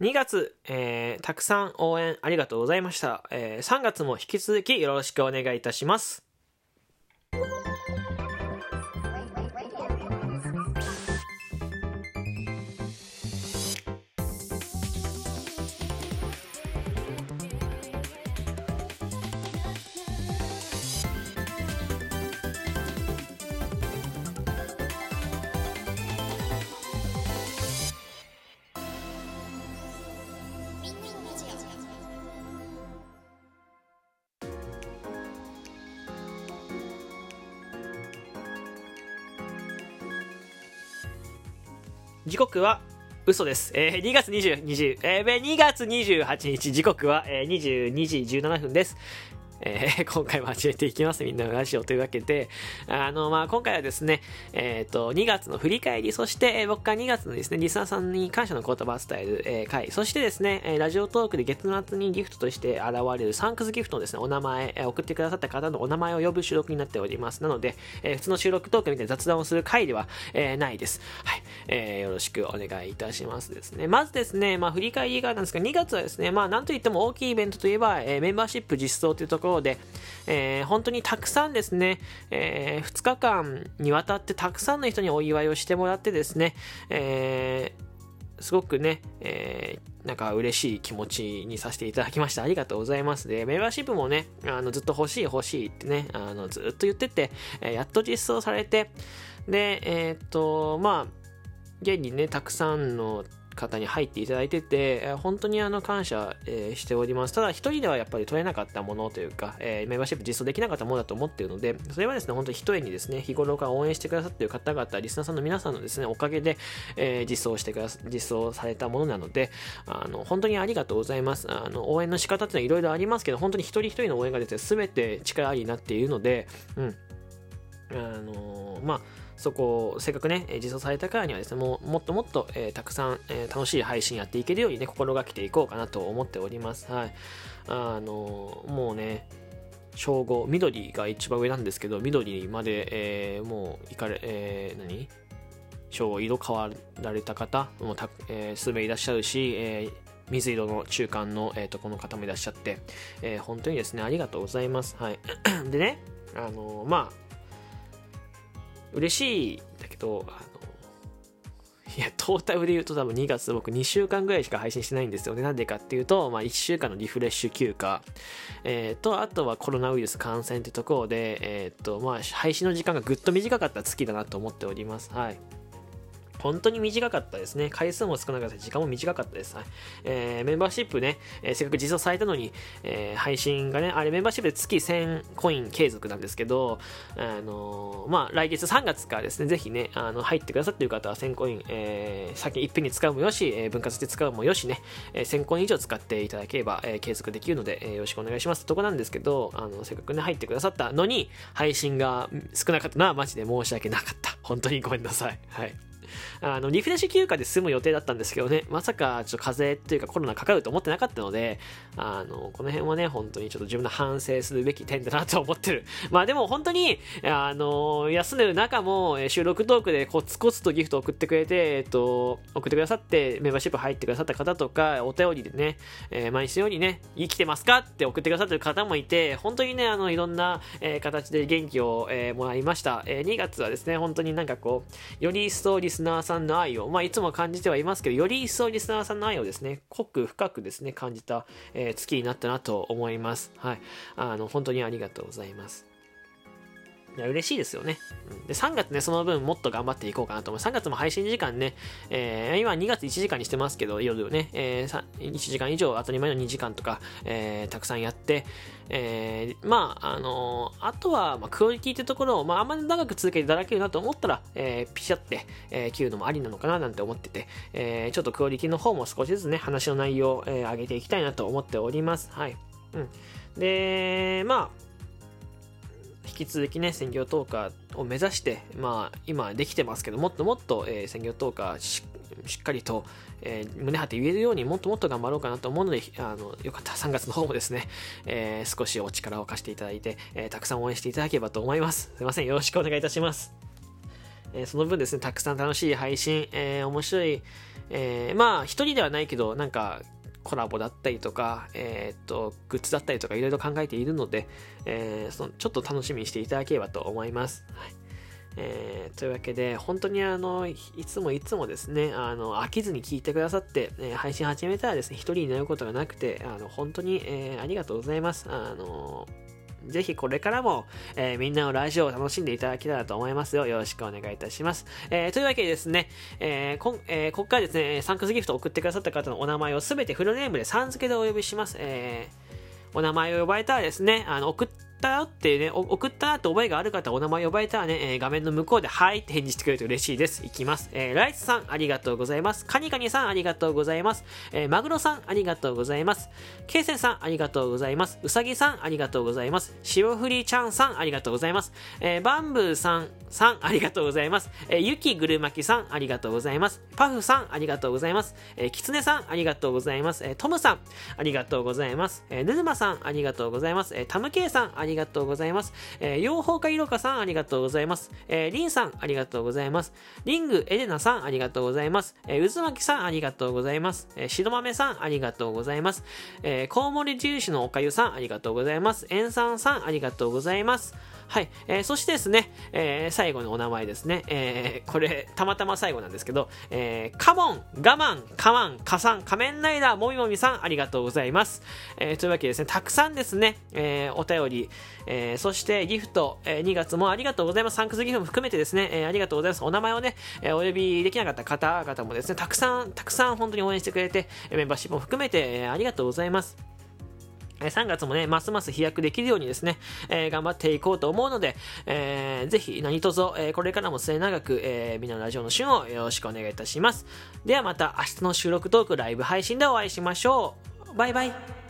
2月、えー、たくさん応援ありがとうございました。えー、3月も引き続きよろしくお願いいたします。時刻は嘘です。えー、2月20、20、えー、2月28日、時刻は、えー、22時17分です。えー、今回も始めていきます。みんなのラジオというわけで、あの、まあ、今回はですね、えっ、ー、と、2月の振り返り、そして、えー、僕が2月のですね、リスナーさんに感謝の言葉を伝える、えー、回、そしてですね、えー、ラジオトークで月末にギフトとして現れるサンクスギフトのですね、お名前、えー、送ってくださった方のお名前を呼ぶ収録になっております。なので、えー、普通の収録トークみたいな雑談をする回では、えー、ないです。はい。えー、よろしくお願いいたしますですね。まずですね、まあ、振り返りがなんですが、2月はですね、まあ、なんといっても大きいイベントといえば、えー、メンバーシップ実装というところで、えー、本当にたくさんですね、えー、2日間にわたってたくさんの人にお祝いをしてもらってですね、えー、すごくね、え、なんか嬉しい気持ちにさせていただきました。ありがとうございます。で、メンバーシップもね、あのずっと欲しい欲しいってね、あのずっと言ってて、えやっと実装されて、で、えっと、まあ、現にね、たくさんの方に入っていただいてて、本当にあの感謝、しております。ただ一人ではやっぱり取れなかったものというか、メンバーシップ実装できなかったものだと思っているので、それはですね、本当に一重にですね、日頃から応援してくださっている方々、リスナーさんの皆さんのですね、おかげで、実装してくださ、実装されたものなので、あの、本当にありがとうございます。あの、応援の仕方っていうのはいろいろありますけど、本当に一人一人の応援がですね、すべて力になっているので、うん。あのまあ、そこをせっかくね、実装されたからにはですね、もうもっともっと、えー、たくさん、えー、楽しい配信やっていけるようにね、心がけていこうかなと思っております。はい。あのもうね、称号、緑が一番上なんですけど、緑まで、えー、もう、いかれ、えー、何？称号色変わられた方もた、えー、数名いらっしゃるし、えー水色の中間の、えーと、この方もいらっしゃって、えー、本当にですね、ありがとうございます。はい。でね、あのー、まあ、嬉しいんだけど、あの、いや、トータルで言うと多分2月僕2週間ぐらいしか配信してないんですよね。なんでかっていうと、まあ1週間のリフレッシュ休暇、えー、と、あとはコロナウイルス感染ってところで、えっ、ー、と、まあ配信の時間がぐっと短かった月だなと思っております。はい。本当に短かったですね。回数も少なかった時間も短かったです。はい、えー、メンバーシップね、えー、せっかく実装されたのに、えー、配信がね、あれメンバーシップで月1000コイン継続なんですけど、あのー、まあ、来月3月からですね、ぜひね、あの、入ってくださってる方は1000コイン、えー、先いっぺんに使うもよし、えー、分割で使うもよしね、えー、1000コイン以上使っていただければ、えー、継続できるので、えー、よろしくお願いしますってとこなんですけど、あの、せっかくね、入ってくださったのに、配信が少なかったのはマジで申し訳なかった。本当にごめんなさい。はい。あの、リフレッシュ休暇で済む予定だったんですけどね、まさかちょっと風邪っていうかコロナかかると思ってなかったので、あの、この辺はね、本当にちょっと自分の反省するべき点だなと思ってる。まあでも本当に、あの、休んでる中も収録トークでコツコツとギフトを送ってくれて、えっと、送ってくださって、メンバーシップ入ってくださった方とか、お便りでね、えー、毎日のようにね、生きてますかって送ってくださってる方もいて、本当にね、あの、いろんな、えー、形で元気を、えー、もらいました。えー、2月はですね、本当になんかこう、より一層リスナーさんの愛を、まあ、いつも感じてはいますけど、より一層リスナーさんの愛をですね、濃く深くですね、感じた、えー、月になったなと思います。はい。あの、本当にありがとうございます。いや、嬉しいですよね。で、3月ね、その分もっと頑張っていこうかなと思う。3月も配信時間ね、えー、今2月1時間にしてますけど、夜ね、えー、1時間以上当たり前の2時間とか、えー、たくさんやって、えー、まあ、あのー、あとは、まあ、クオリティってところを、まあ、あんまり長く続けていただけるなと思ったら、えー、ピシャって、えー、切るのもありなのかななんて思ってて、えー、ちょっとクオリティの方も少しずつね、話の内容を、えー、上げていきたいなと思っております。はい。うん。で、まあ、引き続きね、専業トーカーを目指して、まあ、今できてますけど、もっともっと、えー、専業トーカーしっかりと、えー、胸張って言えるようにもっともっと頑張ろうかなと思うので、あの、よかったら3月の方もですね、えー、少しお力を貸していただいて、えー、たくさん応援していただければと思います。すいません。よろしくお願いいたします。えその分ですね、たくさん楽しい配信、え面白い、えまあ、一人ではないけど、なんか、コラボだったりとか、えー、っと、グッズだったりとかいろいろ考えているので、えー、そのちょっと楽しみにしていただければと思います。はいえー、というわけで、本当にあの、いつもいつもですね、あの、飽きずに聞いてくださって、えー、配信始めたらですね、一人になることがなくて、あの、本当に、えー、ありがとうございます。あのぜひこれからも、えー、みんなのラジオを楽しんでいただけたらと思いますよ。よろしくお願いいたします。えー、というわけでですね、えー、こえー、ここからですね、サンクスギフトを送ってくださった方のお名前をすべてフルネームでさん付けでお呼びします。えー、お名前を呼ばれたらですね、あの、送ってったよってね、送ったって覚えがある方、お名前呼ばれたらね、えー、画面の向こうで、はいって返事してくれると嬉しいです。いきます。えー、ライスさん、ありがとうございます。カニカニさん、ありがとうございます。えー、マグロさん、ありがとうございます。ケイセンさん、ありがとうございます。うさぎさん、ありがとうございます。霜降りちゃんさん、ありがとうございます。えー、バンブーさん、さん、ありがとうございます。えー、ゆきぐるまきさん、ありがとうございます。パフさん、ありがとうございます。えー、きつねさん、ありがとうございます。えー、トムさん、ありがとうございます。えー、ぬぬまさん、ありがとうございます。えー、タムケイさん、ありがとうございます。りがとうございますえー、養蜂家いろかさん、ありがとうございます。えー、りんさん、ありがとうございます。リングエレナさん、ありがとうございます。えー、渦巻さん、ありがとうございます。えー、白豆さん、ありがとうございます。えー、コウモリ印のおかゆさん、ありがとうございます。塩酸さん、ありがとうございます。はい。えー、そしてですね、えー、最後のお名前ですね。えー、これ、たまたま最後なんですけど、えー、カモン、我慢、カマン、カサン、仮面ライダー、もみもみさん、ありがとうございます。えー、というわけでですね、たくさんですね、えー、お便り、えー、そしてギフト、えー、2月もありがとうございます。サンクスギフトも含めてですね、えー、ありがとうございます。お名前をね、えー、お呼びできなかった方々もですね、たくさん、たくさん本当に応援してくれて、メンバーシップも含めて、えー、ありがとうございます。3月もね、ますます飛躍できるようにですね、えー、頑張っていこうと思うので、えー、ぜひ何卒、えー、これからも末永く、えー、みんなのラジオの旬をよろしくお願いいたします。ではまた明日の収録トークライブ配信でお会いしましょう。バイバイ。